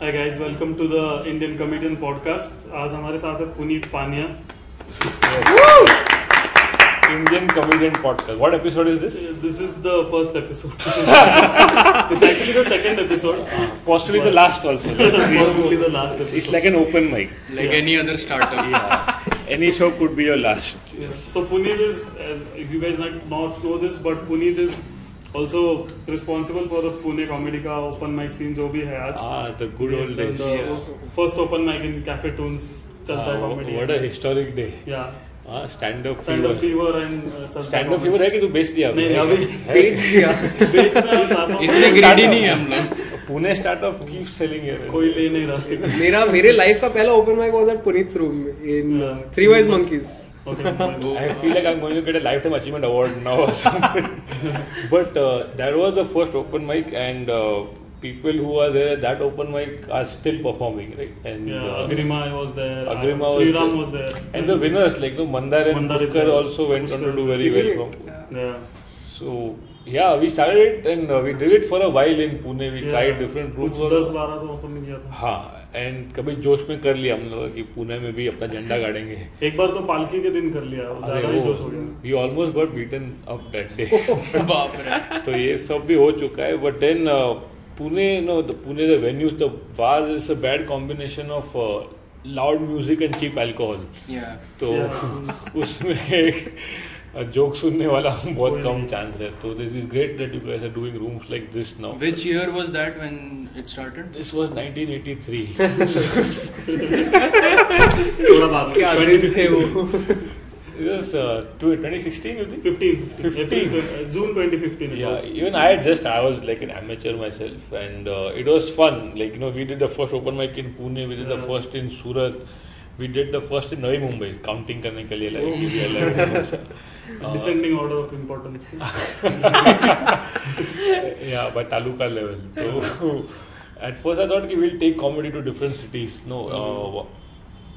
Hi guys welcome to the Indian comedian podcast आज हमारे साथ है पुनीत पानिया Indian comedian podcast. What episode is this? This is the first episode it's actually the second episode Possibly the last also. Possibly the last episode It's like an open mic. like Yeah. any other startup. Yeah. Any show could be your last. So Puneet is, as if you guys might not know this, but Puneet is also responsible for the Pune comedy का open mic scene जो भी है आज. Ah, the good old And days. the first open mic in Cafe Tunes चलता है Ah, comedy. what a historic day. Yeah. Ah, stand up Stand up fever. fever and uh, है Stand up fever है कि तू बेच दिया नहीं है अभी क्या? बेच दिया बेच इतने greedy नहीं है हम लोग. Pune startup keep selling it. कोई ले नहीं रहा मेरा मेरे लाइफ का पहला open mic was at Puneet room in three wise monkeys. I feel like I'm going to get a lifetime achievement award now or something. but uh, that was the first open mic, and uh, people who are there at that open mic are still performing, right? And Yeah, uh, Agrima was there. Agrima was Sriram there. was there. And the winners like no Mandar and Mandar is Pushkar there. also went on to Pushkar do is very well there. from. Yeah. So yeah, we started it and uh, we did it for a while in Pune. We Yeah. tried different कुछ rooms. दस बारह तो open किया था हाँ and कभी जोश में कर लिया हम लोग कि पुणे में भी अपना झंडा गाड़ेंगे। एक बार तो पालकी के दिन कर लिया ज़्यादा ही जोश हो गया। We almost got beaten up that day बाप रे. तो ये सब भी हो चुका है but then Pune no the Pune the venues the bar is a bad combination of loud music and cheap alcohol Yeah. तो उसमें जोक सुनने वाला बहुत कम चांस है तो this is great that you guys are doing rooms like this now Which year was that when it started? This was 1983 थोड़ा बाद क्या दिन थे वो was uh, 2016 you think 15 15. June 2015 Yeah, was. even I just I was like an amateur myself, and uh, it was fun. Like you know, we did the first open mic in Pune, we did yeah. the first in Surat, we did the first in Navi Mumbai. Counting करने के लिए like, We were like uh, Descending order of importance. yeah, by taluka level. So at first I thought we'll take comedy to different cities. No, uh,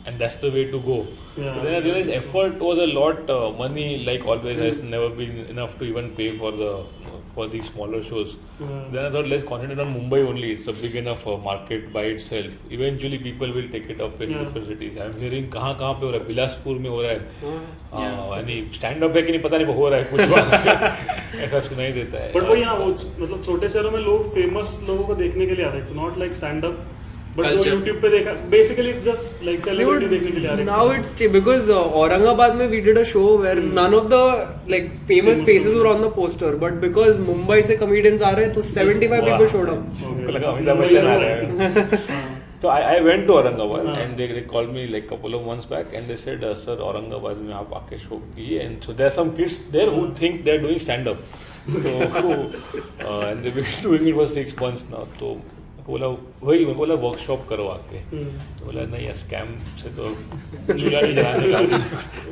and that's the way to go. Yeah. But then I realized effort was a lot. Uh, money, like always, has never been enough to even pay for the for these smaller shows. Yeah. Then I thought let's concentrate on Mumbai only. It's a big enough uh, market by itself. Eventually, people will take it up in Yeah. different cities. I'm hearing कहाँ कहाँ पे हो रहा है बिलासपुर में हो रहा है Yeah. यानी स्टैंड अप है कि नहीं पता नहीं हो रहा है कुछ ऐसा सुनाई देता है बट वो यहाँ वो मतलब छोटे शहरों में लोग फ़ेमस लोगों को देखने के लिए आ रहे हैं it's not like stand up Aurangabad में we a show where none of the like famous places on the poster but because Mumbai से कमेडियंस आ रहे हैं तो सेवेंटी फाइव पीपल शोड तो I went to Aurangabad and they they call me like couple of months back and they said sir Aurangabad में आप आके show किए and so there some kids there who. Think they are doing stand up तो and they be doing it for 6 months now तो तो बोला वही मैं बोला वर्कशॉप करो आके. हम्म। तो बोला नहीं यार स्कैम से तो चूल्हा नहीं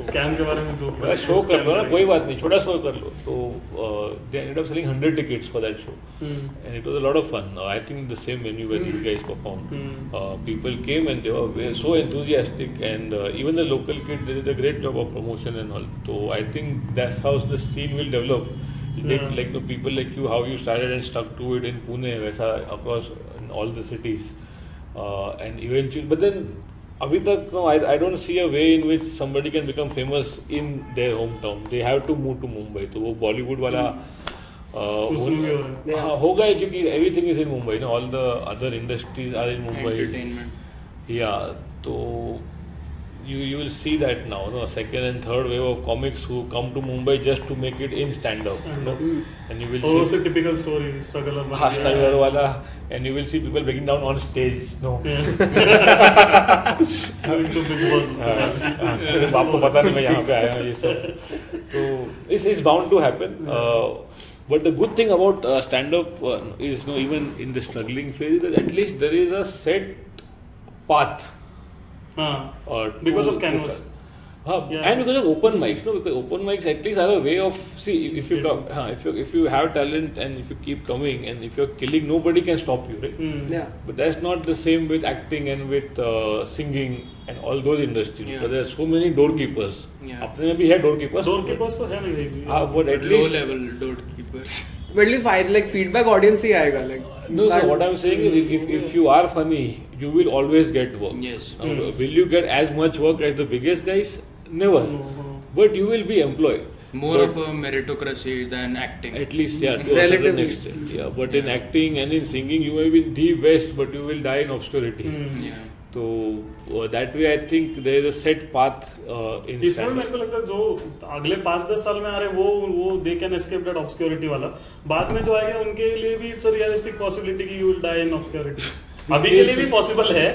स्कैम के बारे में तो शो कर लो ना कोई बात नहीं छोटा शो कर लो। तो they ended selling 100 tickets for that show and it was a lot of fun I think the same venue where you guys perform people came and they were so enthusiastic and even the local kid they did a great job of promotion and all तो I think that's how the scene will develop Yeah. Like, the people like you, how you started and stuck to it in Pune, across in all the cities, uh, and eventually, but then. Abhi tak, no, I, I don't see a way in which somebody can become famous in their hometown. They have to move to Mumbai. तो वो बॉलीवुड वाला uh, हो है हाँ होगा ही क्योंकि everything is in Mumbai ना all the other industries are in Mumbai Entertainment. या तो you you will see that now no second and third wave of comics who come to mumbai just to make it in stand up you know and you will और see उससे typical story struggle हाँ struggle wala and you will see people breaking down on stage no to Bigg Boss हाँ, हाँ, सिर्फ आपको पता नहीं मैं यहाँ पे आया हूँ ये सब तो this is bound to happen uh, but the good thing about uh, stand up uh, is no even in the struggling phase that at least there is a set path हाँ or Because to- of canvas. Huh, Yeah. and because of open mics, no, because open mics at least have a way of see if you come, huh, if you if you have talent and if you keep coming and if you're killing, nobody can stop you, right? Hmm. yeah But that's not the same with acting and with uh, singing and all those industries. Yeah. Because there are so many doorkeepers. Yeah. अपने में भी है doorkeepers. Door के पास तो है नहीं हाँ, but at Low least level doorkeepers. But at least like feedback audience ही आएगा like. No, so what I'm saying is, if, if, if you are funny, you will always get work. Yes. Now, Hmm. Will you get as much work as the biggest guys? Never. No. But you will be employed. More But of a meritocracy than acting. At least, yeah, to a certain Relatively. extent. Yeah, but in acting and in singing, you may be the best, but you will die in obscurity. Hmm. Yeah. So that way, I think there is a set path uh, in इसमें मेरे को लगता है जो अगले पाँच दस साल में आ रहे वो वो they can escape that obscurity वाला। बाद में जो आएगा उनके लिए भी इट्स रियलिस्टिक पॉसिबिलिटी कि you will die in obscurity अभी के लिए भी पॉसिबल है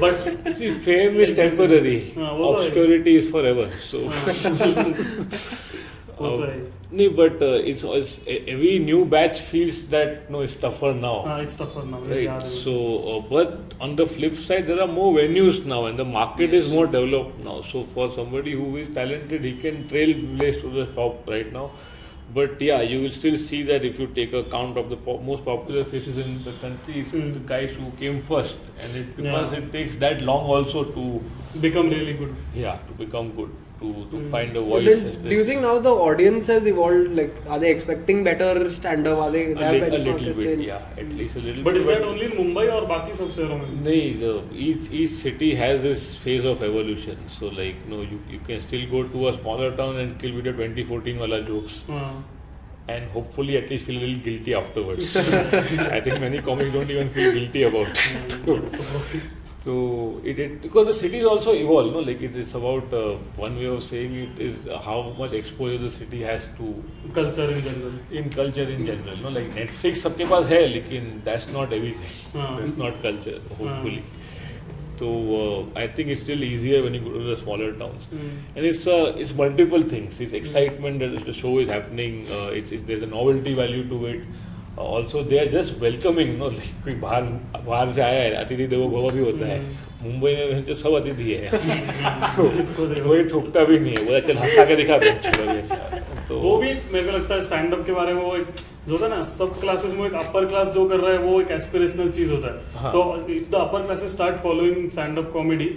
but See, fame is temporary. हाँ, वो तो है। Obscurity is forever. So. वो तो है No, but uh, it's, it's every new batch feels that no, it's tougher now. हाँ it's tougher now Right. So, uh, but on the flip side, there are more venues now, and the market is more developed now. So, for somebody who is talented, he can trailblaze to the top right now. But yeah, you will still see that if you take account of the po- most popular faces in the country, it's Hmm. the guys who came first, and it, because Yeah. it takes that long also to become really good yeah to become good To to Hmm. find a But voice. then, as do you think now the audience has evolved? Like, are they expecting better stand up? Are they a, their li- a little bit, changed? yeah, at least a little but bit. Is that only in Mumbai और बाकी सब शहरों में No, the, each each city has its phase of evolution. So like no, you, you can still go to a smaller town and kill with the 2014 wala jokes, हाँ and hopefully at least feel a little guilty afterwards. I think many comics don't even feel guilty about it. so it, it because the cities also evolve. No, like it's, it's about uh, one way of saying it is how much exposure the city has to culture in general in culture in general. No, like Netflix सबके पास है लेकिन that's not everything. हाँ. That's not culture. Hopefully. So uh, I think it's still easier when you go to the smaller towns, Hmm. and it's uh, it's multiple things. It's excitement that the show is happening. Uh, it's, it's there's a novelty value to it. Also, they are just welcoming. No, like कोई बाहर बाहर से आया है अतिथि देवो भव भी होता है। मुंबई में जो सब अतिथि है। कोई थूकता भी नहीं है वो चल हंसा के दिखा दे। तो वो भी मेरे को लगता है स्टैंड अप के बारे में वो एक जो होता है ना सब क्लासेस में एक अपर क्लास जो कर रहा है वो एक एस्पिरेशनल चीज़ होता है। हाँ. तो if the upper classes start following stand up comedy.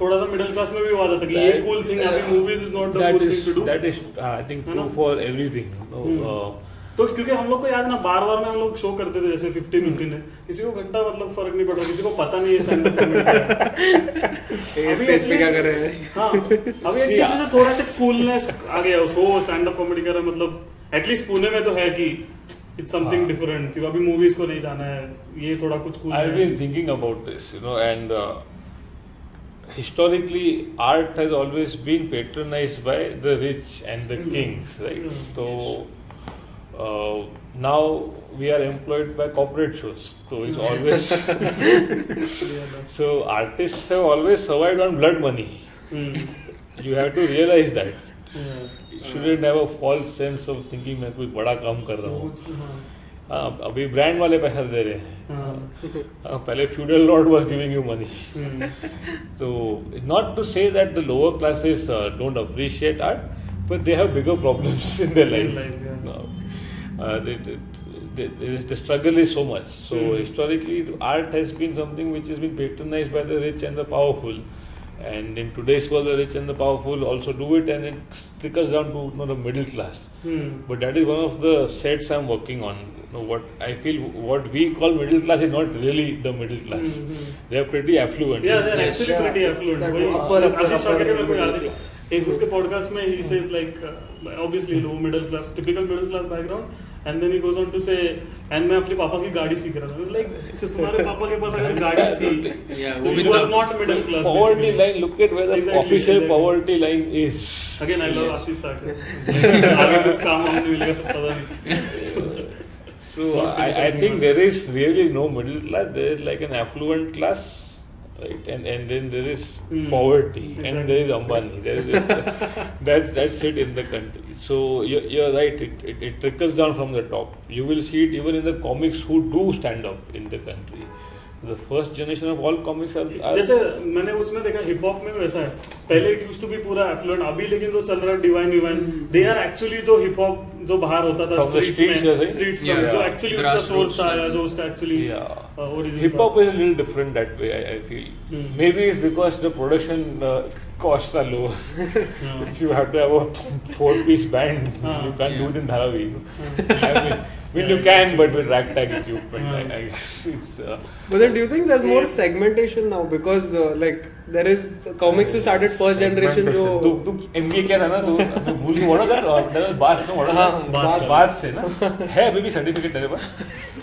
थोड़ा सा मिडिल क्लास में भी आ जाता है ये कूल थिंग अभी movies is not the cool thing to do that is uh, I think है true ना? तो क्योंकि हम लोग को याद ना बार बार में हम लोग शो करते थे जैसे 15 15 है किसी को घंटा मतलब फ़र्क नहीं पड़ता किसी को पता नहीं है ये रहे हैं? थोड़ा सा कूलनेस आ गया उसको स्टैंड अप कॉमेडी कर रहा मतलब एटलीस्ट पुणे में तो है कि इट्स समथिंग. डिफरेंट कि अभी मूवीज़ को नहीं जाना है ये थोड़ा कुछ cool I've been thinking about this, you know, and uh, historically, art has always been patronized by the rich and the Mm. kings, right? Mm. So now we are employed by corporate shows, so it's always so artists have always survived on blood money. Hmm. You have to realize that. Have a false sense of thinking मैं कुछ बड़ा काम कर रहा हूँ हाँ, अभी brand वाले पैसा दे रहे हैं हाँ, पहले feudal lord was giving you money Hmm. so not to say that the lower classes uh, don't appreciate art but they have bigger problems in Hmm. Uh, the, the, the, the, struggle is so much. So mm. historically, art has been something which has been patronized by the rich and the powerful. And in today's world, the rich and the powerful also do it, and it trickles down to you know, the middle class. Mm. But that is one of the sets I'm working on. You know, what I feel, what we call middle class is not really the middle class. Mm-hmm. They are pretty affluent. Yeah, they are actually yeah, pretty affluent. Upper, upper, upper, upper, upper, upper, upper, upper, upper, upper, upper, upper, upper, upper, upper, upper, एक उसके podcast में he says like uh, obviously low middle class typical middle class background and then he goes on to say and मैं अपने पापा की गाड़ी सीख रहा था like अच्छा, तुम्हारे पापा के पास अगर गाड़ी थी तो वो भी you are तब- not middle class Poverty basically. line. Look at where the Exactly, official exactly. poverty line is. Again, I love Yes. आशीष के आगे कुछ काम वाम नहीं मिलेगा पता नहीं So I, I think there is really no middle class. There is like an affluent class, right? And and then there is Hmm. poverty, Exactly. and there is Ambani. There is that's that's it in the country. So you're, you're right. It, it it trickles down from the top. You will see it even in the comics who do stand up in the country. The first generation of all comics are, are जैसे मैंने उसमें देखा hip hop में वैसा है पहले it use to be पूरा affluent अभी लेकिन जो चल रहा है Divine Divine they are actually जो हिप हॉप जो बाहर होता था streets, में स्ट्रीट्स Yeah. जो एक्चुअली उसका सोर्स था या जो उसका actually origin Hip hop is a little different that way, I, I feel. Hmm. Maybe it's because the production uh, costs are lower. if you have to have a four piece band, Ah, you can't do yeah. it in Dharavi. I mean, mean, you can, but with ragtag equipment, I, I guess it's. Uh, But then, do you think there's more segmentation now because uh, like there is comics who started first generation जो तू तू MBA क्या था ना तू तू भूल गई वडोदर और डल बात ना वडोदर हाँ, बात बात से ना। है अभी भी सर्टिफिकेट तेरे पास।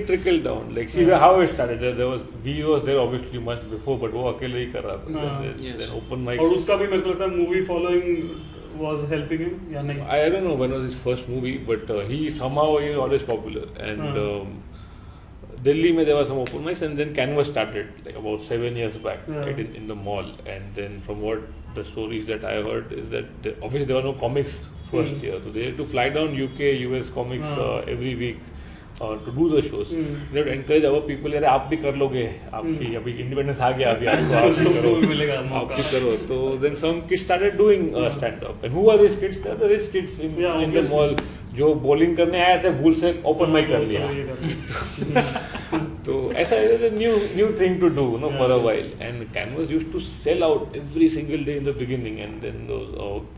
trickled down. Like see Yeah. how it started. There, there was we was there obviously much before, but वो अकेले ही कर रहा था. हाँ. Then, Yes. then open और mics. उसका भी मेरे को लगता है movie following was helping him या नहीं I don't know when was his first movie, but uh, he somehow he was always popular. And हाँ. um, Delhi, mein there was some open mics, and then Canvas started like about seven years back, Yeah. right in, in the mall. And then from what the stories that I heard is that the, obviously there were no comics first Hmm. year, so they had to fly down UK, US comics हाँ. uh, every week. और to do the shows encourage our people यार आप भी कर लोगे। आपकी अभी independence आ गया अभी आपको आप भी करो। आप भी करो. तो then some kid started doing stand up and who are this kids the this kids in in the mall जो बॉलिंग करने आए थे भूल से ओपन माइक कर लिया। तो ऐसा is a new new thing to do no for a while and Canvas used to sell out every single day in the beginning and then those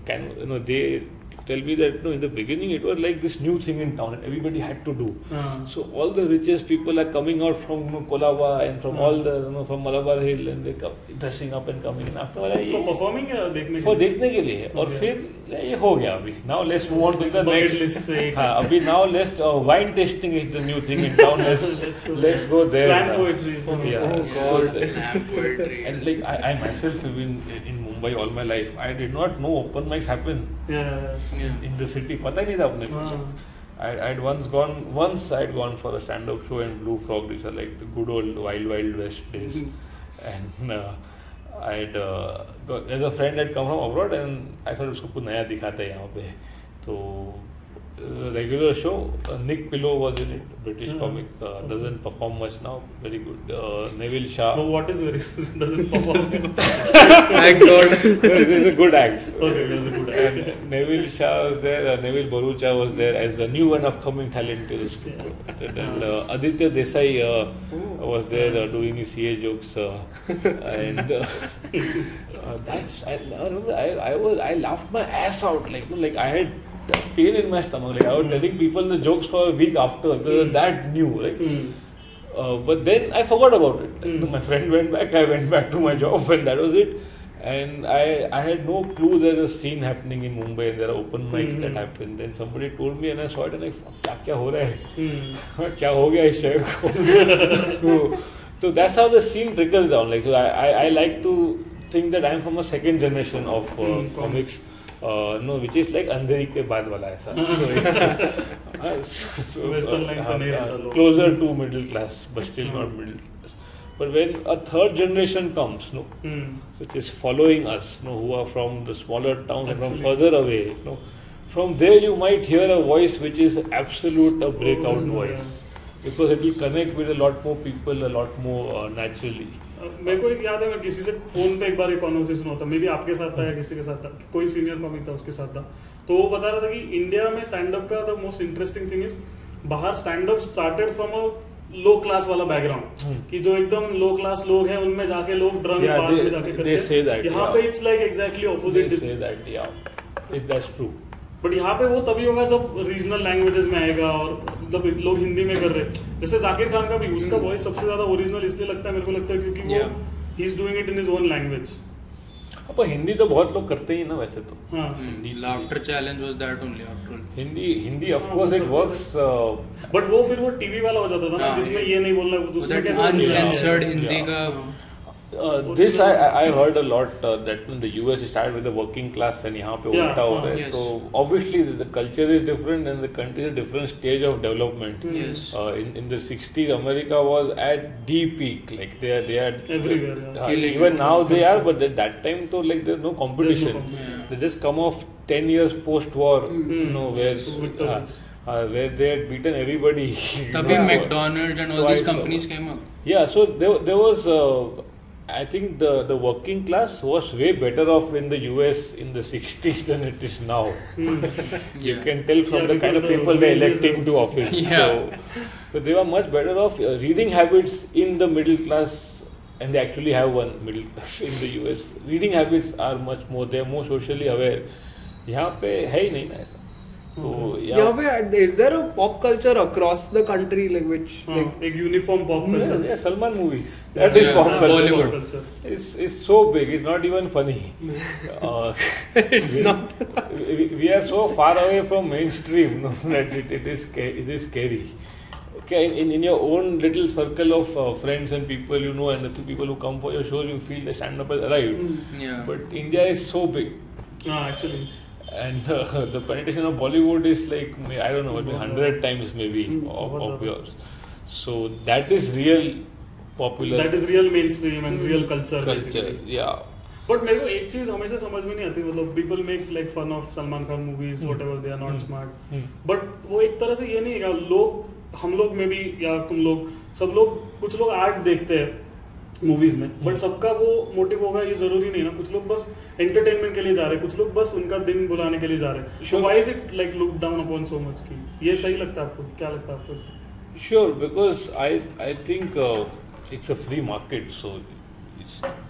can you know they those uh, can you know they tell me that no in the beginning it was like this new thing in town and everybody had to do हाँ. so all the richest people are coming out from you know, Kolaba and from हाँ. all the you know from Malabar Hill and they come dressing up and coming and after a while तो ये performing है देखने के for लिए? देखने के लिए है और Okay. फिर ये हो गया अभी now let's move on to the Bucket next list से एक- हाँ अभी now let's uh, wine tasting is the new thing in town let's Let's go let's go there Slam now. poetry is the new yeah thing. so the- Slam poetry. and like I, I myself have been in Mumbai all my life I did not know open mics happen in the Yeah. in the city पता ही नहीं था अपने को हाँ. I, I'd once gone once I'd gone for a stand-up show in Blue Frog these are like the good old wild wild west days and uh, I'd uh, got, there's a friend had come from abroad and I thought उसको कुछ नया दिखाते हैं यहाँ पे तो uh, regular show uh, Nick Pillow was in it British Hmm. comic uh, doesn't perform much now very good uh, Neville Shah No, what is very doesn't perform. thank God. it's a good act Okay, that's a good and act. Neville Shah was there, uh, Neville Barucha was there as the new and upcoming talent to this group. And uh, Aditya Desai uh, was there uh, doing his CA jokes. Uh, and uh, uh, that's, I, I remember I, I was, I laughed my ass out. Like, you know, like I had pain in my stomach. Like I was telling people the jokes for a week after. They were that new. Like, Hmm. uh, but then I forgot about it. Like, Hmm. My friend went back, I went back to my job, and that was it. And I, I had no clue there's a scene happening in Mumbai and there are open mics that Hmm. happen. Then somebody told me and I saw it and I thought, क्या क्या हो रहा है Hmm. क्या हो गया इस शहर को so, so that's how the scene trickles down like so I, I, I like to think that I'm from a second generation of uh, Hmm, comics Uh, no, which is like andheri ke baad wala aisa. So it's uh, Western uh, uh closer to middle class, but still not middle class. But when a third generation comes, no, mm. which is following us, no, who are from the smaller towns and from further away, no, from there you might hear a voice which is absolute a breakout voice because it will connect with a lot more people a lot more uh, naturally. मेरे को एक याद है मैं किसी से phone पे एक बार एक कॉन्वर्सेशन होता मे बी आपके साथ था या किसी के साथ था कोई सीनियर कॉमिक था उसके साथ था। तो वो बता रहा था कि इंडिया में स्टैंड अप का the most interesting thing is बाहर stand up started from a low class वाला बैकग्राउंड Hmm. कि जो एकदम लो क्लास लोग हैं उनमें जाके लोग ड्रम Yeah, में जाके करते हैं। यहाँ पे it's like exactly opposite if that's true. But यहाँ पे वो तभी होगा जब रीजनल लैंग्वेजेस में आएगा और मतलब लोग हिंदी में कर रहे जैसे जाकिर खान का भी उसका वॉइस सबसे ज़्यादा ओरिजिनल इसलिए लगता है मेरे को लगता है क्योंकि वो ही is doing it in his own language पर हिंदी तो बहुत लोग करते ही ना वैसे तो। हाँ। Hmm. Laughter challenge was that only after all. Hindi Hindi of course it works but वो फिर वो टीवी वाला हो जाता था ना हाँ, जिसमें ये- नहीं बोलना उसमें कैसे Yeah. हिंदी का Uh, this I, I I heard a lot uh, that in the US it started with the working class and यहाँ पे Yeah, उल्टा हो रहा है yes. तो obviously the, the culture is different and the country is a different stage of development. Yes. Uh, in in the 60s, America was at the peak. Like they are they are Everywhere, yeah. Uh, Killing even it. now they are, but at that time, so like there's no competition. competition. They just come off 10 years post-war, you know, where So victorious. uh, uh, where they had beaten everybody. you तभी know, McDonald's and all twice these companies over. came up. Yeah, so there, there was, uh, I think the, the working class was way better off in the US in the 60s than it is now. You Yeah. can tell from Yeah, the kind because of the people they wages electing are- to office. Yeah. So, so they were much better off. Uh, reading habits in the middle class, and they actually have one middle class in the US. Reading habits are much more, they are more socially aware. यहाँ पे है ही नहीं ना ऐसा so yeah. yeah but is there a pop culture across the country like which hmm. like, like uniform pop culture? Yeah, yeah Salman movies. That yeah, is pop culture. Bollywood. It's, it's so big. It's not even funny. uh, it's we, not. we, are so far away from mainstream no, that it, it is it is scary. Okay, in, in your own little circle of uh, friends and people you know, and the people who come for your shows, you feel the stand up has arrived. Hmm. Yeah. But India is so big. Ah, actually. And uh, the penetration of Bollywood is like I don't know, maybe hundred times maybe of, of yours. So that is real popular. Is real mainstream and real culture culture. Yeah. But मेरे को एक चीज़ हमेशा समझ में नहीं आती मतलब people make like fun of Salman Khan movies whatever they are not smart Hmm. But वो एक तरह से ये नहीं है लोग हम लोग में भी या तुम लोग सब लोग कुछ लोग आर्ट देखते हैं मूवीज़ में। बट सबका वो मोटिव होगा ये ज़रूरी नहीं ना। कुछ लोग बस एंटरटेनमेंट के लिए जा रहे हैं। कुछ लोग बस उनका दिन बुलाने के लिए जा रहे हैं। It like look down upon so much की ये सही लगता है आपको? क्या लगता है आपको sure because I I think it's a free market so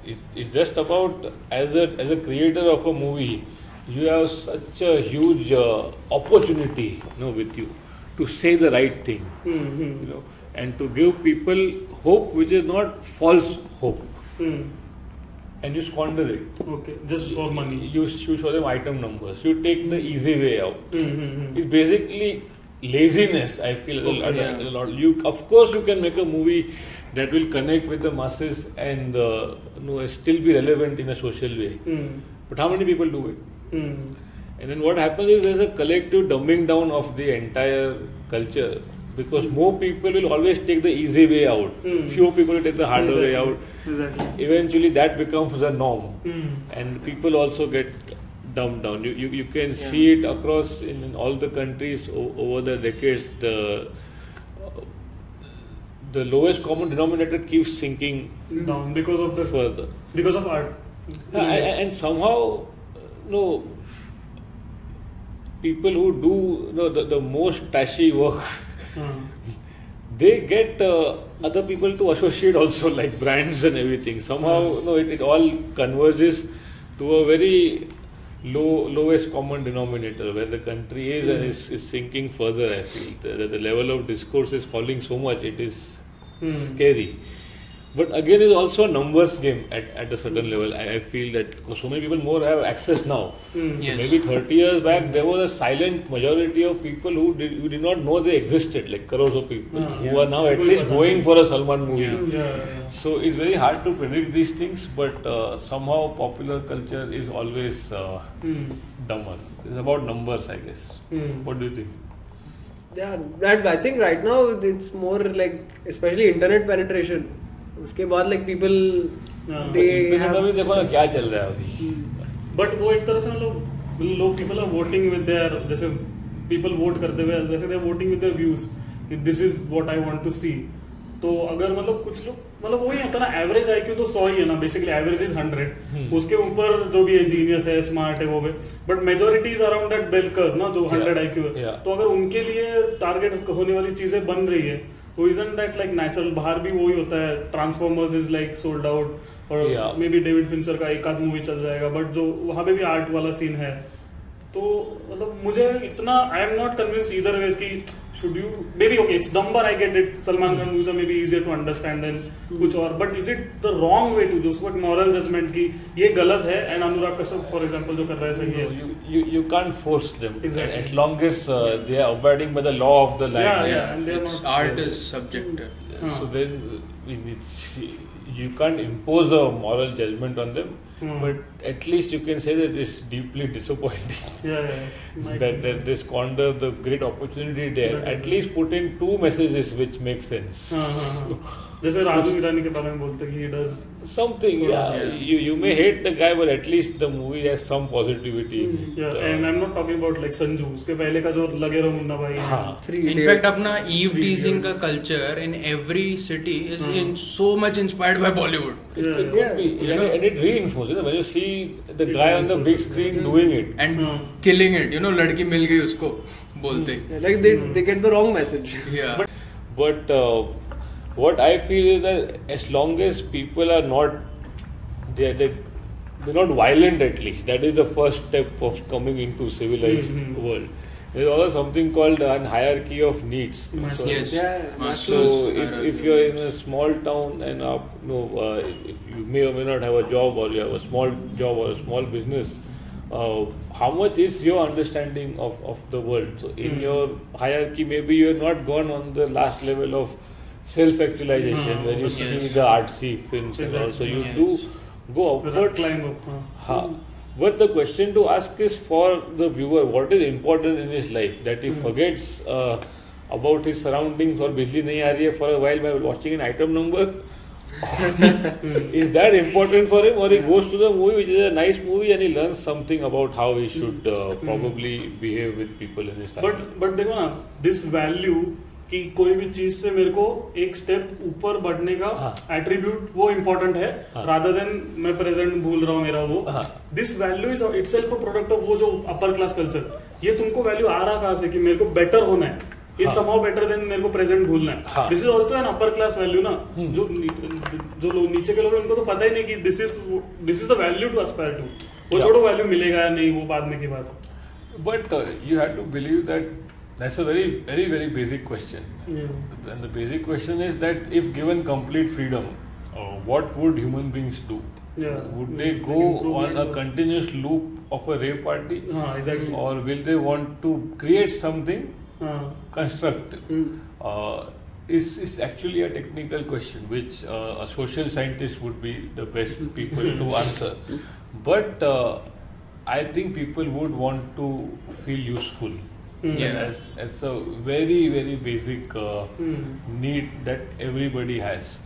it's just about as as a creator of a movie you have such a opportunity no with you to say the right thing and to give people hope which is not false hope. Mm. And you squander it. Okay, just for money. You, you show them item numbers. You take the easy way out. Mm-hmm. It's basically laziness, I feel. Okay, a, lot, yeah. a lot. You, of course, you can make a movie that will connect with the masses and uh, you know, still be relevant in a social way. Mm. But how many people do it? Mm. And then what happens is there's a collective dumbing down of the entire culture because more people will always take the easy way out. Hmm. Few people will take the harder way out. Exactly. Eventually, that becomes the norm Hmm. and people also get dumbed down. You, you, you can see it across in, in all the countries o- over the decades. The uh, the lowest common denominator keeps sinking Down because of the further, because of art. Uh, and, and somehow, no people who do you know, the, the most trashy work. हाँ. they get uh, other people to associate also like brands and everything. Somehow you know, it, it all converges to a very low lowest common denominator where the country is and is, is sinking further i feel. The, the, the level of discourse is falling so much it is Hmm. scary but again it's also a numbers game at, at a certain level I, I feel that because so many people more have access now Hmm. so Yes. maybe 30 years back there was a silent majority of people who did, who did not know they existed like crores of people Ah, who yeah. are now at least going for a Salman movie Yeah. Yeah, yeah. so it's very hard to predict these things but uh, somehow popular culture is always uh, Hmm. dumber it's about numbers I guess Hmm. what do you think Yeah, that I think right now it's more like especially internet penetration. उसके बाद people हाँ. में भी देखो ना क्या चल रहा है अभी बट वो एक तरह से मतलब लोग people are voting with their जैसे पीपल वोट करते हुए वैसे they voting with their views कि this is what I want to see तो अगर मतलब कुछ लोग मतलब वही होता ना एवरेज आईक्यू तो सौ ही है ना बेसिकली एवरेज इज़ हंड्रेड। उसके ऊपर जो भी है जीनियस है स्मार्ट है वो भी but majority is around that bell curve ना जो. हंड्रेड आईक्यू है Yeah. तो अगर उनके लिए टारगेट होने वाली चीज़ें बन रही है तो इजन दैट लाइक नेचुरल बाहर भी वही होता है। Transformers is like sold out और. मे बी डेविड फिंचर का एक आध मूवी चल जाएगा। बट जो वहाँ पे भी आर्ट वाला सीन है तो मतलब मुझे इतना I am not convince either ways की should you maybe okay it's number I get it Salman Khan movies maybe easier to understand than कुछ और. But is it the wrong way to do उसको एक moral judgement की ये गलत है and Anurag Kashyap for example जो कर रहा है सही है. You, you, you can't force them. Exactly. as long as uh, they are abiding by the law of the land Yeah, yeah, and they are It's not art is subjective. Huh. so then it's you can't impose a moral judgment on them, mm. but at least you can say that it's deeply disappointing yeah, yeah. that, that they squander the great opportunity there. At least put in two messages which make sense. Uh-huh. जैसे राजू ईरानी के बारे में बोलते कि does something you you may hate the guy but at least the movie has some positivity and I am not talking about like Sanju उसके पहले का जो लगे रहो मुन्ना भाई। हाँ. इनफैक्ट अपना ईव टीजिंग का culture in every city is in so much inspired by Bollywood you know and it reinforces when you see the guy on the big screen doing it and killing it you know लड़की मिल गई उसको बोलते like they they get the wrong message या but but what I feel is that as long as people are not, they they they're not violent at least. That is the first step of coming into civilized Mhm. world. There's also something called a hierarchy of needs. Maslow. So- Yes. Yeah, So if, if you're in a small town and uh, no, uh, you may or may not have a job or you have a small job or a small business, uh, how much is your understanding of, of the world? So in Hmm. your hierarchy, maybe you're not gone on the last level of self-actualization Hmm, where you yes. see the artsy films exactly. and also you Yes. do go The climb up हाँ. हाँ. But the question to ask is for the viewer, what is important in his life that he Hmm. forgets uh, about his surroundings or बिजली नहीं आ रही है for a while by watching an item number? is that important for him or he goes to the movie which is a nice movie and he learns something about how he should uh, probably behave with people in his family? But but देखो ना this value कि कोई भी चीज़ से मेरे को एक step ऊपर बढ़ने का एट्रीब्यूट हाँ. वो इम्पोर्टेंट है हाँ. देन मैं प्रेजेंट भूल रहा हूँ मेरा वो. This value is itself a product of वो जो अपर क्लास कल्चर ये तुमको वैल्यू आ रहा कहाँ से कि मेरे को बेटर होना है इज़. समाउ बेटर देन मेरे को प्रेजेंट भूलना है. This is also an upper class value ना हम्म. जो जो लोग नीचे के लोग उनको तो पता ही नहीं कि this is this is the value to aspire to वो. छोड़ो वैल्यू मिलेगा या नहीं वो बाद में की बात But uh, you have to believe that that's a very, very, very basic question. Yeah. And the basic question is that if given complete freedom, uh, what would human beings do? Yeah. Would they go on a continuous loop of a rave party? हाँ, exactly. Or will they want to create something हाँ. constructive? Mm. Uh, is is actually a technical question which uh, a social scientist would be the best people to answer. But uh, I think people would want to feel useful. Mm. Yeah. As, as a very very basic uh, Mm. need that everybody has.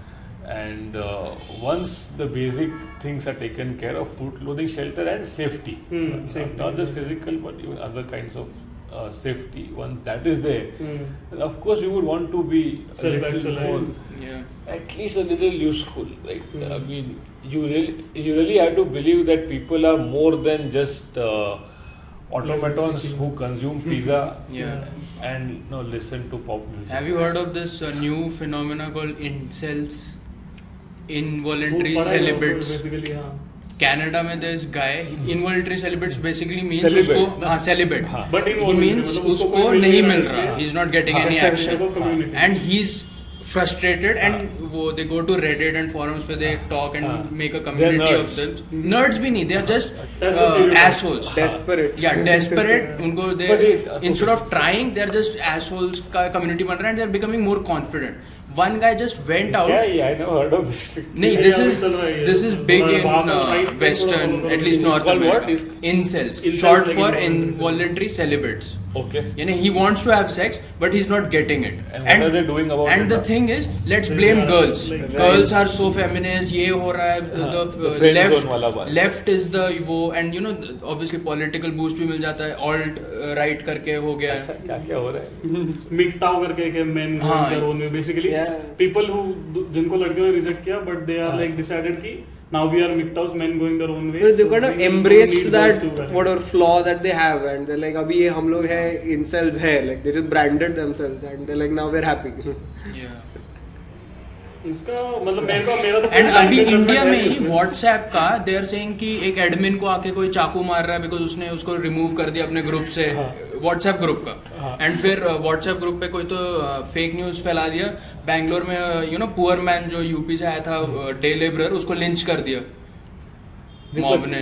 And uh, once the basic things are taken care of, food, clothing, shelter, and safety, Hmm, not- safety. not just physical but even other kinds of uh, safety. Once that is there, Mm. of course, you would want to be a little Self-actualized. more, या at least a little useful. Like Mm. I mean, you really, you really have to believe that people are more than just uh, automatons who consume pizza Yeah. and you no listen to pop music. Have you heard of this uh, new phenomena called incels? Involuntary है celibates. basically हाँ Canada में guy involuntary celibates basically means Celibate, उसको? हाँ celibate हाँ. But he involuntary, means मतलब उसको नहीं मिल रहा रहा इसलिए। he is not getting हाँ. any हाँ. action community. and uh, frustrated and वो they go to Reddit and forums पे they talk and हाँ. make a community community of them nerds भी नहीं they are just uh, assholes Desperate. yeah desperate उनको they instead of trying they are just assholes का community बन रहा है and they're becoming more confident one guy just went out Yeah, yeah, I never heard of this. नहीं ये this अभी is है this is big in uh, western at least North called what? America incels Incels short for involuntary celibates Okay. यानी he wants to have sex but he's not getting it And and what are they doing about and it the thing is let's blame girls like- girls are so feminist ये हो रहा है हाँ, the, the uh, left left is the वो and you know obviously political boost भी मिल जाता है alt uh, right करके हो गया है क्या क्या हो रहा है मिकटाओ करके के मेन हाँ. ओन में बेसिकली Yeah. पीपल हु जिनको लड़कियों ने रिजेक्ट किया बट दे आर हाँ. लाइक डिसाइडेड कि now we are मिकटाउस men going their own way So they've kind of embrace that whatever flaw that they have, and they're like, "Abhi ye hum log hai, incels hai." like they just branded themselves, and they're like, "Now we're happy." yeah. उसका मतलब मेरे को मेरा तो and अभी India में ही। WhatsApp का they are saying कि एक एडमिन को आके कोई चाकू मार रहा है बिकॉज़ उसने उसको रिमूव कर दिया अपने ग्रुप से। हाँ। व्हाट्सएप ग्रुप का। हाँ। एंड फिर व्हाट्सएप ग्रुप पे कोई तो फेक न्यूज़ फैला दिया। बैंगलोर में यू नो पुअर मैन जो यूपी से आया था डे लेबर उसको लिंच कर दिया। मॉब ने।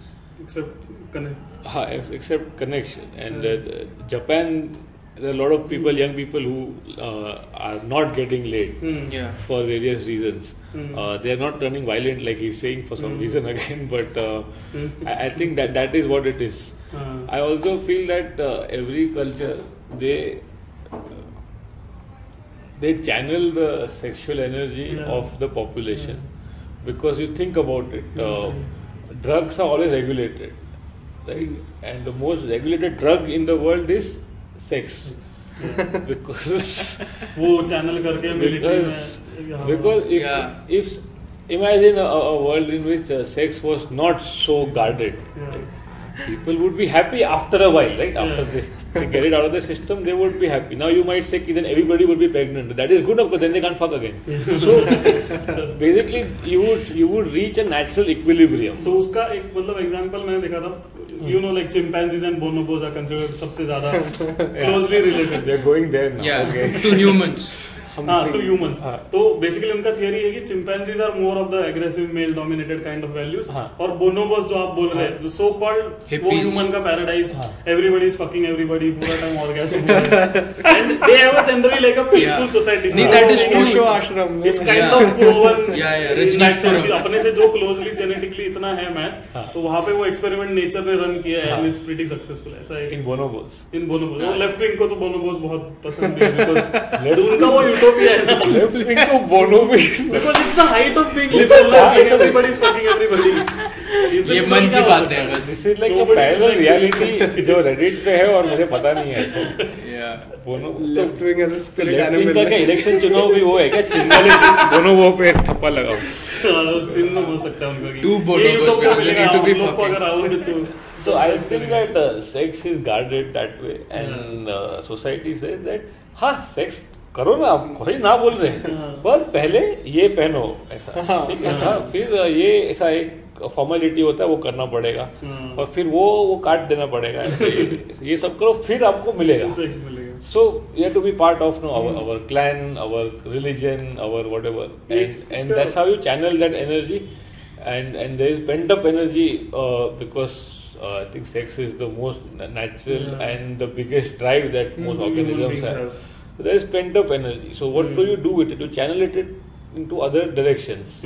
is it provides for everything Except connect. Ha, except connection. And uh, Japan, there are a lot of people, young people who uh, are not getting laid Hmm. Yeah. for various reasons. Hmm. Uh, they are not turning violent like he's saying for some Hmm. reason again, but uh, Hmm. I, I think that that is what it is. Uh, I also feel that uh, every culture they they channel the sexual energy Yeah. of the population because you think about it, uh, Mm drugs are always regulated, right? And the most regulated drug in the world is sex because वो channel करके military because में हाँ। because if Yeah. if imagine a, a world in which uh, sex was not so guarded Yeah. right? people would be happy after a while right after Yeah. they, They get it out of the system they would be happy now you might say then everybody would be pregnant that is good because then they can't fuck again so basically you would you would reach a natural equilibrium So उसका एक मतलब example मैंने देखा था You know, like chimpanzees and bonobos are considered सबसे ज़्यादा closely related. they're going there now Yeah. okay To humans. हाँ to humans हाँ. तो बेसिकली उनका थियरी है कि chimpanzees are more of the aggressive male dominated kind of values हाँ. और बोनोबोस जो आप बोल रहे हैं सो कॉल्ड वो ह्यूमन का पैराडाइज हाँ. एवरीबडी इज़ फकिंग एवरीबडी पूरा time orgasm and they have a generally like a peaceful society नहीं, that is true. Osho ashram it's kind of proven Yeah, yeah, Rajneeshpuram. अपने से जो closely genetically इतना है match हाँ. तो वहाँ पे वो एक्सपेरिमेंट नेचर ने रन किया है हाँ. एंड इट्स प्रीटी सक्सेसफुल ऐसा है in इन बोनोबोस हाँ. लेफ़्ट विंग को तो बोनोबोस बहुत पसंद है बिकॉज़ उनका वो है ना हाँ, ये मन की बात है बस। This is like is parallel reality जो रेडिट पे है और मुझे पता नहीं है। ऐसा बोनो लेफ़्ट विंग एज स्पिरिट लेफ़्ट विंग क्या इलेक्शन चुनाव भी वो है क्या? दोनों वो पे ठप्पा लगाओ। चिन्ह हो सकता है उनका मिलेगा. अगर आओगे तो। So I think that uh, sex is guarded that way, and uh, society says that हाँ sex करो ना आप खुद ना बोल रहे हैं। पर पहले ये पहनो ऐसा ठीक है ना? फिर ये ऐसा एक फॉर्मेलिटी होता है वो करना पड़ेगा। और फिर वो वो काट देना पड़ेगा। ये सब करो फिर आपको मिलेगा। सो ये to be part of no our our clan our religion our whatever and and how you channel that energy and and there is pent up energy because I think sex is the most natural and the biggest drive that most organisms है So there is pent up energy. So what do you do with it? You channel it into other directions.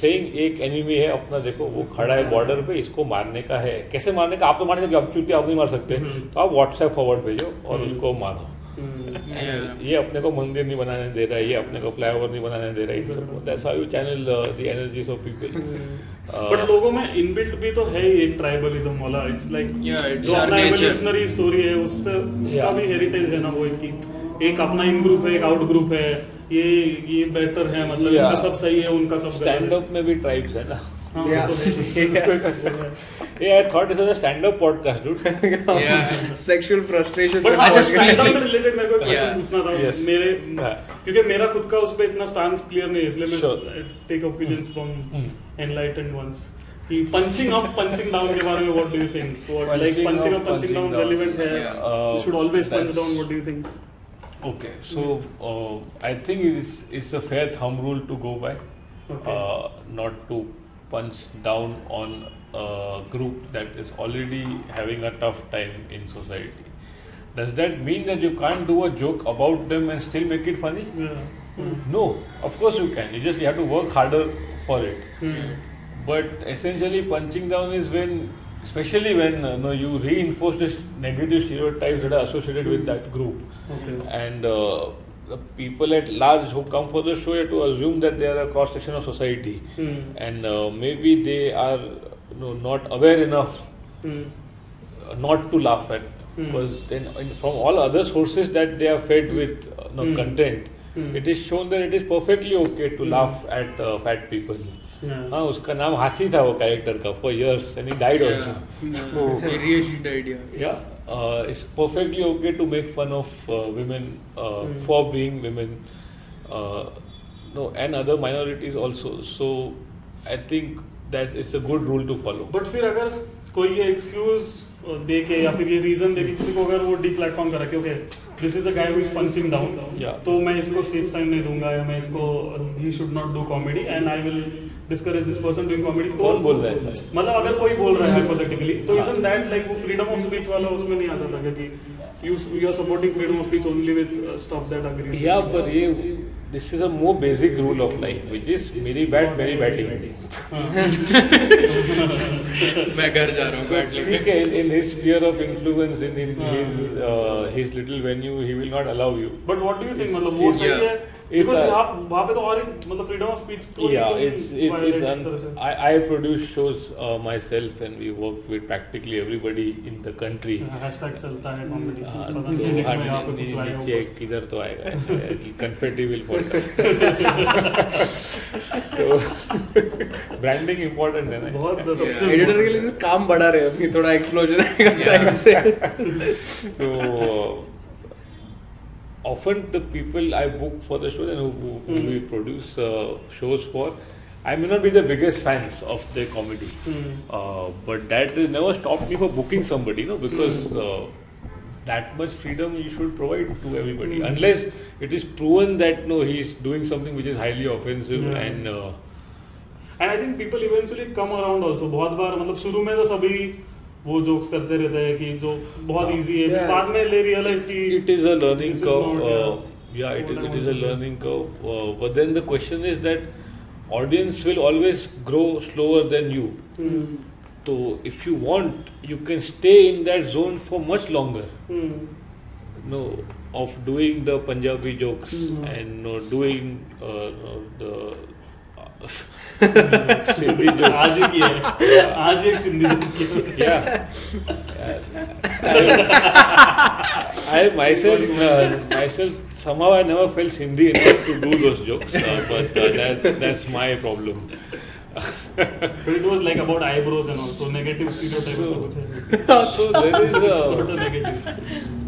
Saying एक enemy है अपना देखो वो खड़ा है border पे इसको मारने का है. कैसे मारने का? आप तो मार सकते आप चूतिया आप नहीं मार सकते। तो आप व्हाट्सएप फॉरवर्ड भेजो और। उसको मारो. Yeah. ये अपने को मंदिर नहीं बनाने दे रहा है ये अपने को फ्लाईओवर नहीं बनाने दे रहा है channel the energies of people but लोगों में इनबिल्ट भी तो है ही एक ट्राइबलिज्म वाला। इट्स लाइक जो अपना एवोल्यूशनरी स्टोरी है उससे उसका भी हेरिटेज है ना वो एक की एक अपना इन ग्रुप है एक आउट ग्रुप है ये ये बेटर है मतलब Yeah. इनका सब सही है उनका सब स्टैंड अप में भी ट्राइब्स है ना। Yeah. अच्छा, से मेरे को क्वेश्चन पूछना था। Yes. मेरे. क्योंकि मेरा खुद का उस पर इतना स्टांस क्लियर नहीं है इसलिए मैं take opinions from. Enlightened ones कि पंचिंग अप पंचिंग डाउन के बारे में what do you think like punching up punching down. Relevant है? You should always punch down what do you think Okay, so uh, I think it's it's a fair thumb rule to go by, Okay. uh, not to punch down on a group that is already having a tough time in society. Does that mean that you can't do a joke about them and still make it funny? No, of course you can. You just you have to work harder for it. Hmm. But essentially, punching down is when, especially when uh, no, you reinforce this negative stereotypes that are associated with that group, Okay. and uh, the people at large who come for the show have to assume that they are a cross section of society, Hmm. and uh, maybe they are you know, not aware enough uh, not to laugh at Hmm. because then in, from all other sources that they are fed with uh, no, Hmm. content, Hmm. it is shown that it is perfectly okay to Hmm. laugh at uh, fat people. हाँ उसका नाम हासी था वो character का for years and he died also so he really died या it's perfectly okay to make fun of women for being women no and other minorities also so I think that it's a good rule to follow but फिर अगर कोई ये excuse uh, देके या फिर ये reason देके किसी को अगर वो डीप्लेटफॉर्म करा के okay this is a guy who is punching down तो मैं इसको स्टेज टाइम नहीं दूँगा या मैं इसको ही should not do comedy and I will discourage this person doing comedy तो कौन बोल रहा है? मतलब अगर कोई बोल रहा है हाइपोथेटिकली तो इजंट दैट लाइक वो फ्रीडम ऑफ़ स्पीच वाला उसमें नहीं आता था क्योंकि you you are supporting freedom of speech only with stuff that agree Yeah, but ये this is a more basic rule of life, which is मेरी बैट मेरी बैटिंग मैं घर जा रहा हूँ बैट लेके ठीक है in his sphere of influence in, in his uh, his little venue he will not allow but what do you think मतलब वो सही है? It's बिकॉज़ a- आप वहाँ पे तो और मतलब फ्रीडम ऑफ़ स्पीच तो yeah it's it's, it's un- I, I produce shows uh, myself and we work with practically everybody in the country. Hashtag चलता है कॉमेडी हाँ, तो हाँ, नीचे। किधर तो आएगा कन्फेटी विल फॉल तो ब्रांडिंग इम्पोर्टेंट है ना? बहुत सबसे. एडिटर के लिए काम बढ़ा रहे हैं अभी थोड़ा एक्सप्लोजन आएगा साइड से। so uh, often the people I book for the show and who, who, who we produce uh, shows for, I may not be the biggest fans of their comedy, uh, but that has never stopped me for booking somebody, no, because uh, that much freedom you should provide to everybody, unless it is proven that no, he is doing something which is highly offensive Yeah. and. Uh, and I think people eventually come around also बहुत बार मतलब शुरू में तो सभी वो jokes करते रहते हैं कि जो बहुत इजी है। बाद में ले रियलाइज़ की it is a learning curve या it is it is a learning curve but then the question is that audience will always grow slower than you तो if you want you can stay in that zone for much longer no of doing the Punjabi jokes and doing Hmm. Hmm. uh, uh, Sindhi jokes. आज ही की है आज ही एक Sindhi joke की है। Yeah. I, myself, uh, myself, somehow I never felt Sindhi enough to do those jokes, uh, but uh, that's that's my problem. But it was like about eyebrows and also negative stereotype ऐसा कुछ है so there is of a, negative.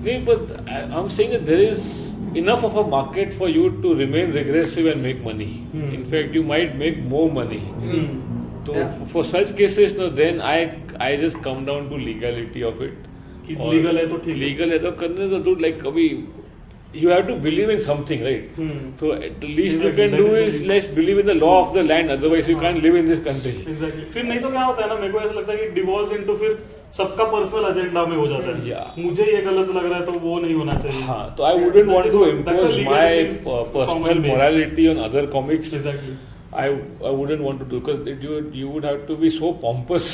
see, but I, I'm saying that there is enough of a market for you to remain regressive and make money. Hmm. In fact, you might make more money. Hmm. So Yeah. for such cases, no, then I I just come down to legality of it. legal है तो ठीक है। Legal है तो करने तो dude like कभी you have to believe in something, right? Hmm. So at the least you Exactly, can that do is the is least. let's believe in the law of the land. Otherwise, you हाँ. can't live in this country. Exactly. फिर नहीं तो क्या होता है ना मेरे को ऐसा लगता है कि डिवॉल्व इनटू फिर सबका पर्सनल एजेंडा में हो जाता है Yeah. मुझे ये गलत लग रहा है तो वो नहीं होना चाहिए हाँ, so I wouldn't want to That's a impose legal my base, uh, personal common base. morality on other comics. Exactly. I I wouldn't want to do because you you would have to be so pompous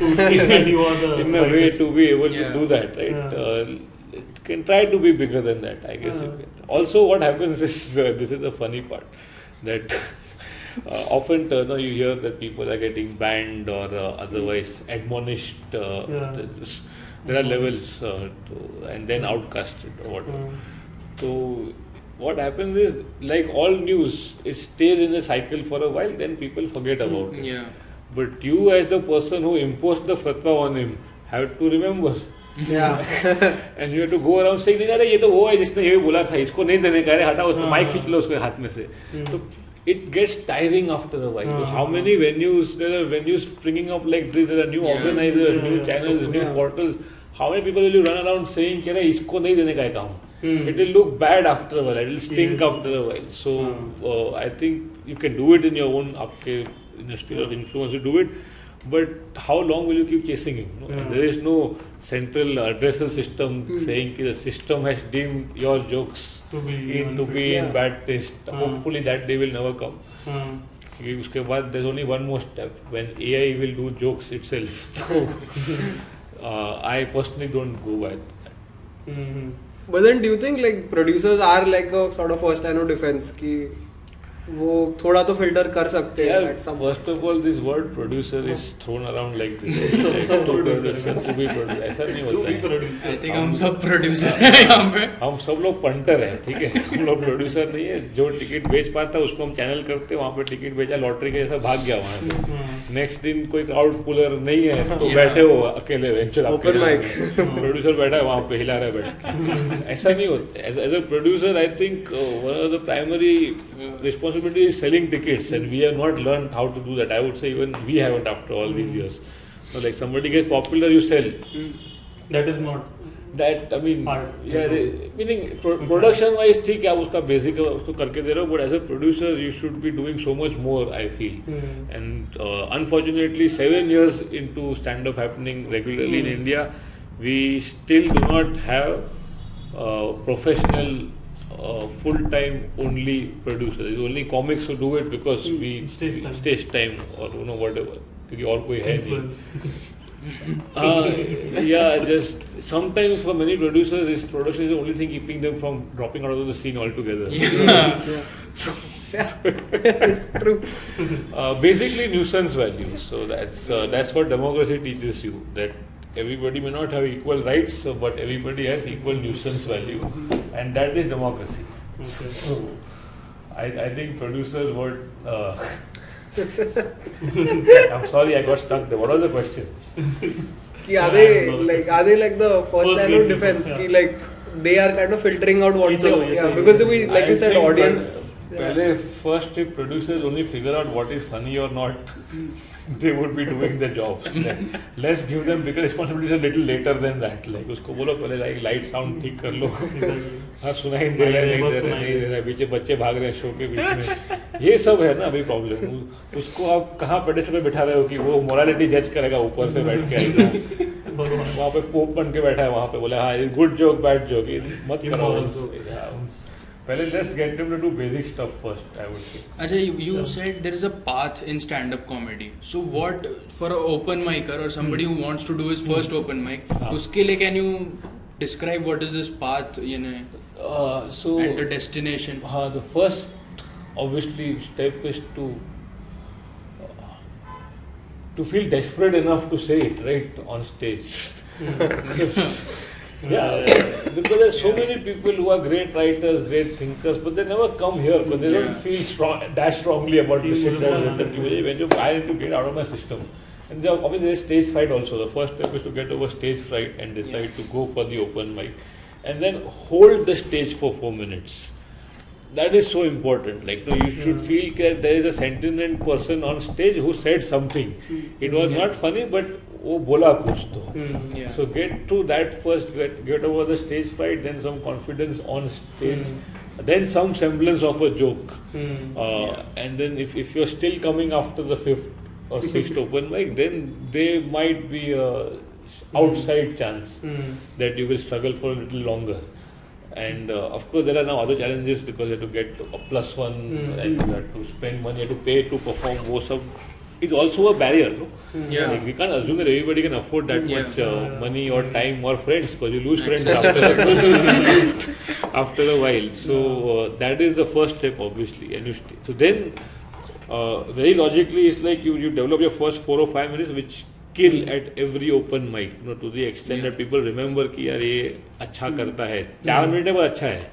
in a way to be able Yeah. to do that, right? Yeah. Uh, it can try to be bigger than that, I guess. You can. Also, what happens is uh, this is the funny part that uh, often uh, no, you hear that people are getting banned or uh, otherwise admonished. Uh, Yeah. this- there are levels uh, to, and then outcasted or whatever. Hmm. So what happens is, like all news, it stays in the cycle for a while, then people forget about it. Yeah. But you, as the person who imposed the fatwa on him, have to remember. yeah And you have to go around saying, नहीं अरे ये तो वो है जिसने ये बोला था इसको नहीं देने का अरे हटाओ उसको हाँ, माइक हाँ। खींच लो उसके हाथ में से हम्म। तो it gets tiring after a while. Uh-huh. How many venues there are venues springing up like this? There are new yeah. organizers, yeah. new channels, so, new yeah. portals. How many people will you run around saying, "Can I isko nahi dene ka? Hmm. It will look bad after a while. It will stink yeah. after a while. So hmm. uh, I think you can do it in your own upke, your sphere of influence. You do it But how long will you keep chasing him? No? And Yeah. there is no central addressal system saying कि the system has deemed your jokes To be in, to be Yeah. in bad taste. हाँ. Hopefully that day will never come. हाँ. कि उसके बाद there's only one more step when AI will do jokes itself. So uh, I personally don't go by that. Hmm. but then do you think like producers are like a sort of first line of defense कि वो थोड़ा तो filter कर सकते हैं of all, this word producer is thrown around like this. Some- like some to producer. producer, to be producer. ऐसा नहीं होता है. producer. आई थिंक हम सब प्रोड्यूसर हैं यहाँ पे हम सब लोग पंटर हैं ठीक है हम लोग प्रोड्यूसर नहीं है जो टिकट बेच पाता है उसको हम चैनल करते हैं वहाँ पे टिकट बेचा लॉटरी के जैसा भाग गया वहाँ से हाँ. नेक्स्ट दिन कोई क्राउड पुलर नहीं है तो बैठे हो अकेले वेंचर Open mic. प्रोड्यूसर बैठा है वहाँ पे हिला रहा है बैठ ऐसा नहीं होता as a producer I think one of the primary Responsibility is selling tickets and we have not learn how to do that I would say even we haven't after all these years like somebody gets popular you sell That is not. that I mean Art. yeah they- meaning pro- production wise ठीक है आप उसका basic उसको करके दे रहे हो but as a producer you should be doing so much more I feel Hmm. and uh, unfortunately seven years into stand up happening regularly in Hmm. India we still do not have uh, professional uh, full time only producers It's only comics who do it because we Stage time. stage time or you know whatever क्योंकि और कोई है नहीं Influence. uh, yeah, just sometimes for many producers, this production is the only thing keeping them from dropping out of the scene altogether. True. Uh, basically, nuisance value. So that's uh, that's what democracy teaches you that everybody may not have equal rights, so, but everybody has equal nuisance value, and that is democracy. Okay. So, I, I think producers would. Uh, I'm sorry, I got stuck there. What was the question? Ki are they like are they like the first, line of defense? Yeah. Ki like they are kind of filtering out what they yes, yeah, because we like I you said audience. But. First, producers only figure out what is funny or not. they would be doing their jobs. Let- Let's give them bigger responsibilities a little later than that. Like उसको बोलो पहले like light sound ठीक कर लो. हाँ सुनाई दे रहा है नहीं दे रहा है नहीं दे रहा पीछे बच्चे भाग रहे हैं शो के बीच में ये सब है ना अभी प्रॉब्लम उसको आप कहाँ पेडेस्टल पे बिठा रहे हो कि वो मोरालिटी जज करेगा ऊपर से बैठ के ऐसा वहाँ पे पोप बन के बैठा है वहाँ पे बोले हाँ गुड जोक बैड जोक मत करो हाँ, पहले let's get them to do basic stuff first I would say Ajay, you, you said there is a path in stand-up comedy. So what for an open micer or somebody who wants to do his first open mic, हाँ. उसके लिए can you describe what is this path, you know, so and the destination? हाँ the first obviously step is to to feel desperate enough to say it right on stage Because- yeah, because there's so many people who are great writers, great thinkers, but they never come here because they Yeah. don't feel strong that strongly about the shit that Yeah. when you I need to get out of my system. And there, obviously there's stage fright also. The first step is to get over stage fright and decide to go for the open mic, and then hold the stage for four minutes That is so important. Like no, you should feel that there is a sentient person on stage who said something. It was not funny, but वो बोला कुछ तो. Hmm. Yeah. So get through that first, get, get over the stage fright, then some confidence on stage, then some semblance of a joke. Hmm. Uh, And then if, if you're still coming after the fifth or sixth open mic, then there might be a outside chance Hmm. that you will struggle for a little longer. and uh, of course, there are now other challenges because you have to get a plus one Hmm. and you have to spend money, you have to pay to perform most of. It's also a barrier, no? Yeah. Like we can't assume that everybody can afford that Yeah. much uh, money or time or friends because you lose friends after after a while. So uh, that is the first step, obviously. And you st- so then, uh, very logically, it's like you you develop your first four or five minutes, which kill at every open mic no to the extended people remember कि यार ये अच्छा hmm. करता है। चार hmm. Minute पर अच्छा है।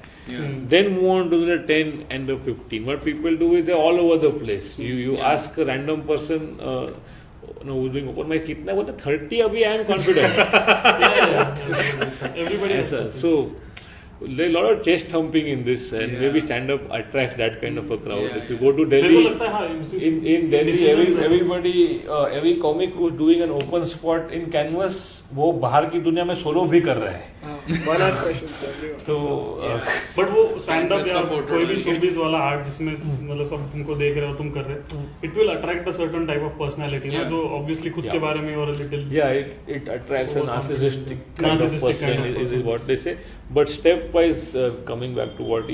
Then move on to the ten and fifteen what people do with all over the place you you ask random person thirty अभी I am confident so there a lot of chest thumping in this and yeah. maybe stand up attracts that kind of a mm. crowd. Yeah, if you go to delhi in, in delhi every, everybody uh, every comic who's doing an open spot in canvas वो बाहर की दुनिया में solo भी कर रहे हैं। तो uh, बट वो भी शोबिज वाला आर्ट जिसमें मतलब सब तुमको देख रहे हो तुम कर रहे हो it will attract a certain type of personality जो ऑब्वियसली खुद के बारे में और लिटिल या it it attracts a narcissistic kind of person is is what they say but step wise coming back to what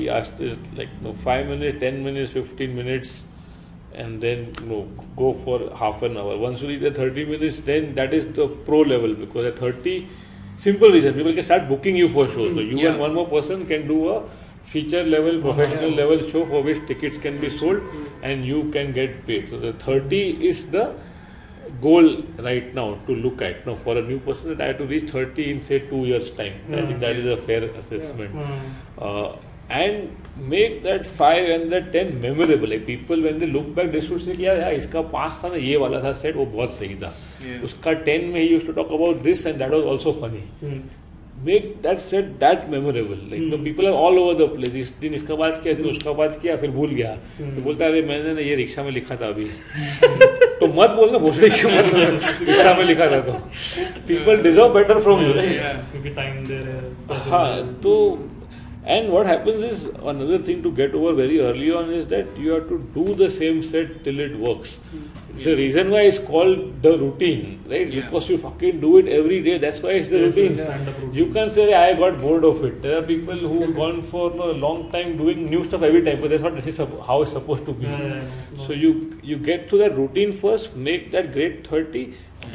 and then you know go for half an hour once you reach the 30 minutes then that is the pro level because at 30 simple reason people can start booking you for shows so you hmm. Yeah. and one more person can do a feature level uh-huh. professional level show for which tickets can be sold and you can get paid so the 30 is the goal right now to look at. Now, for a new person, that I have to reach 30 in say two years' time. I think hmm. that is a fair assessment. Hmm. Uh, and make that five and that ten memorable. Like people, when they look back, they should say, "Yeah, yeah, इसका पाँच था ना ये वाला था set वो बहुत सही था Yeah. उसका टेन में ही used to talk about this and that was also funny." make that set that memorable like the people are all over the place इस दिन इसका बात किया दिन उसका बात किया फिर भूल गया तो बोलता है अरे मैंने ना ये रिक्शा में लिखा था अभी तो मत बोलना भोसड़ी क्यों मत रिक्शा में लिखा था तो people deserve better from you right Yeah. क्योंकि टाइम दे रहे हैं हाँ तो and what happens is another thing to get over very early on is that you have to do the same set till it works. Hmm. The reason why it's called the routine, right? Yeah. Because you fucking do it every day. That's why it's the Yes, routine. it's routine. You can't say I got bored of it. There are people who have gone for a long time doing new stuff every time, but that's not this is how it's supposed to be. Yeah, yeah, yeah. So you you get to that routine first, make that great thirty.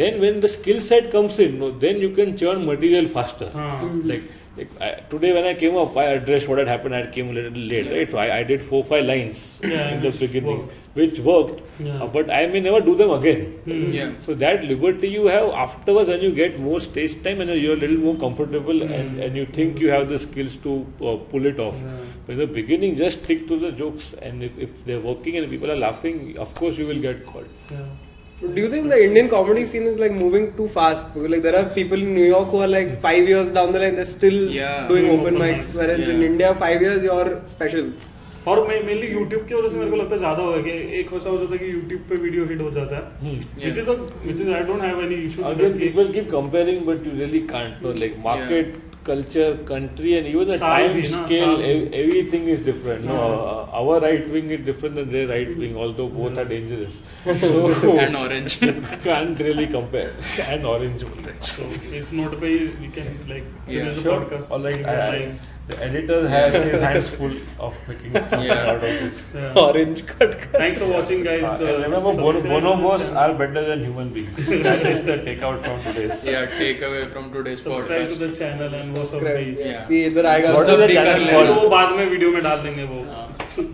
Then when the skill set comes in, then you can churn material faster. हाँ Like, like I, today when I came up, I addressed what had happened. I came a little late, right? So I, I did four five lines Yeah, in the beginning, worked. which worked. Yeah. Uh, but I may never do them again. Hmm. Yeah. So that liberty you have afterwards, when you get more stage time and you're a little more comfortable and, and you think you have the skills to uh, pull it off. Yeah. But in the beginning, just stick to the jokes, and if, if they're working and people are laughing, of course you will get called. Yeah. Do you think the Indian comedy scene is like moving too fast? Because like there are people in New York who are like five years down the line, they're still Yeah. doing open open mics. mics. Whereas in India, five years you're special. और mainly YouTube की वजह से मेरे को लगता है ज़्यादा होगा कि एक वैसा हो जाता है कि यूट्यूब पे वीडियो हिट हो जाता है Hmm. Which is which is I don't have any issue Again, people keep comparing, but you really can't. No, like market, culture, country, and even the time scale, ev- everything is different. No, uh, uh, our right wing is different than their right wing, although both are dangerous. So and orange. can't really compare. And orange. So it's not by we can like yeah. finish the podcast. All right. The editor has his hands full of making something Yeah. out of this. yeah. Orange cut. Thanks for watching, guys. Uh, Uh, and remember, bon- subscribe bonobos channel. are better than human beings. that is the takeout from today's. Yeah, take away from today's subscribe to podcast. The channel and वो सब Subscribe. भी Yeah. ये इधर आएगा What सब is the भी कर channel लेना। called? वो बाद में वीडियो में डाल देंगे वो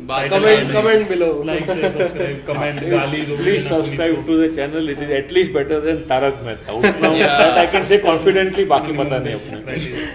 बात Comment, comment below. Like share subscribe comment गाली जो भी Please देना subscribe to the channel. It is at least better than Tarak Mehta. उतना Yeah. that I can say confidently. बाकी पता नहीं। अपने.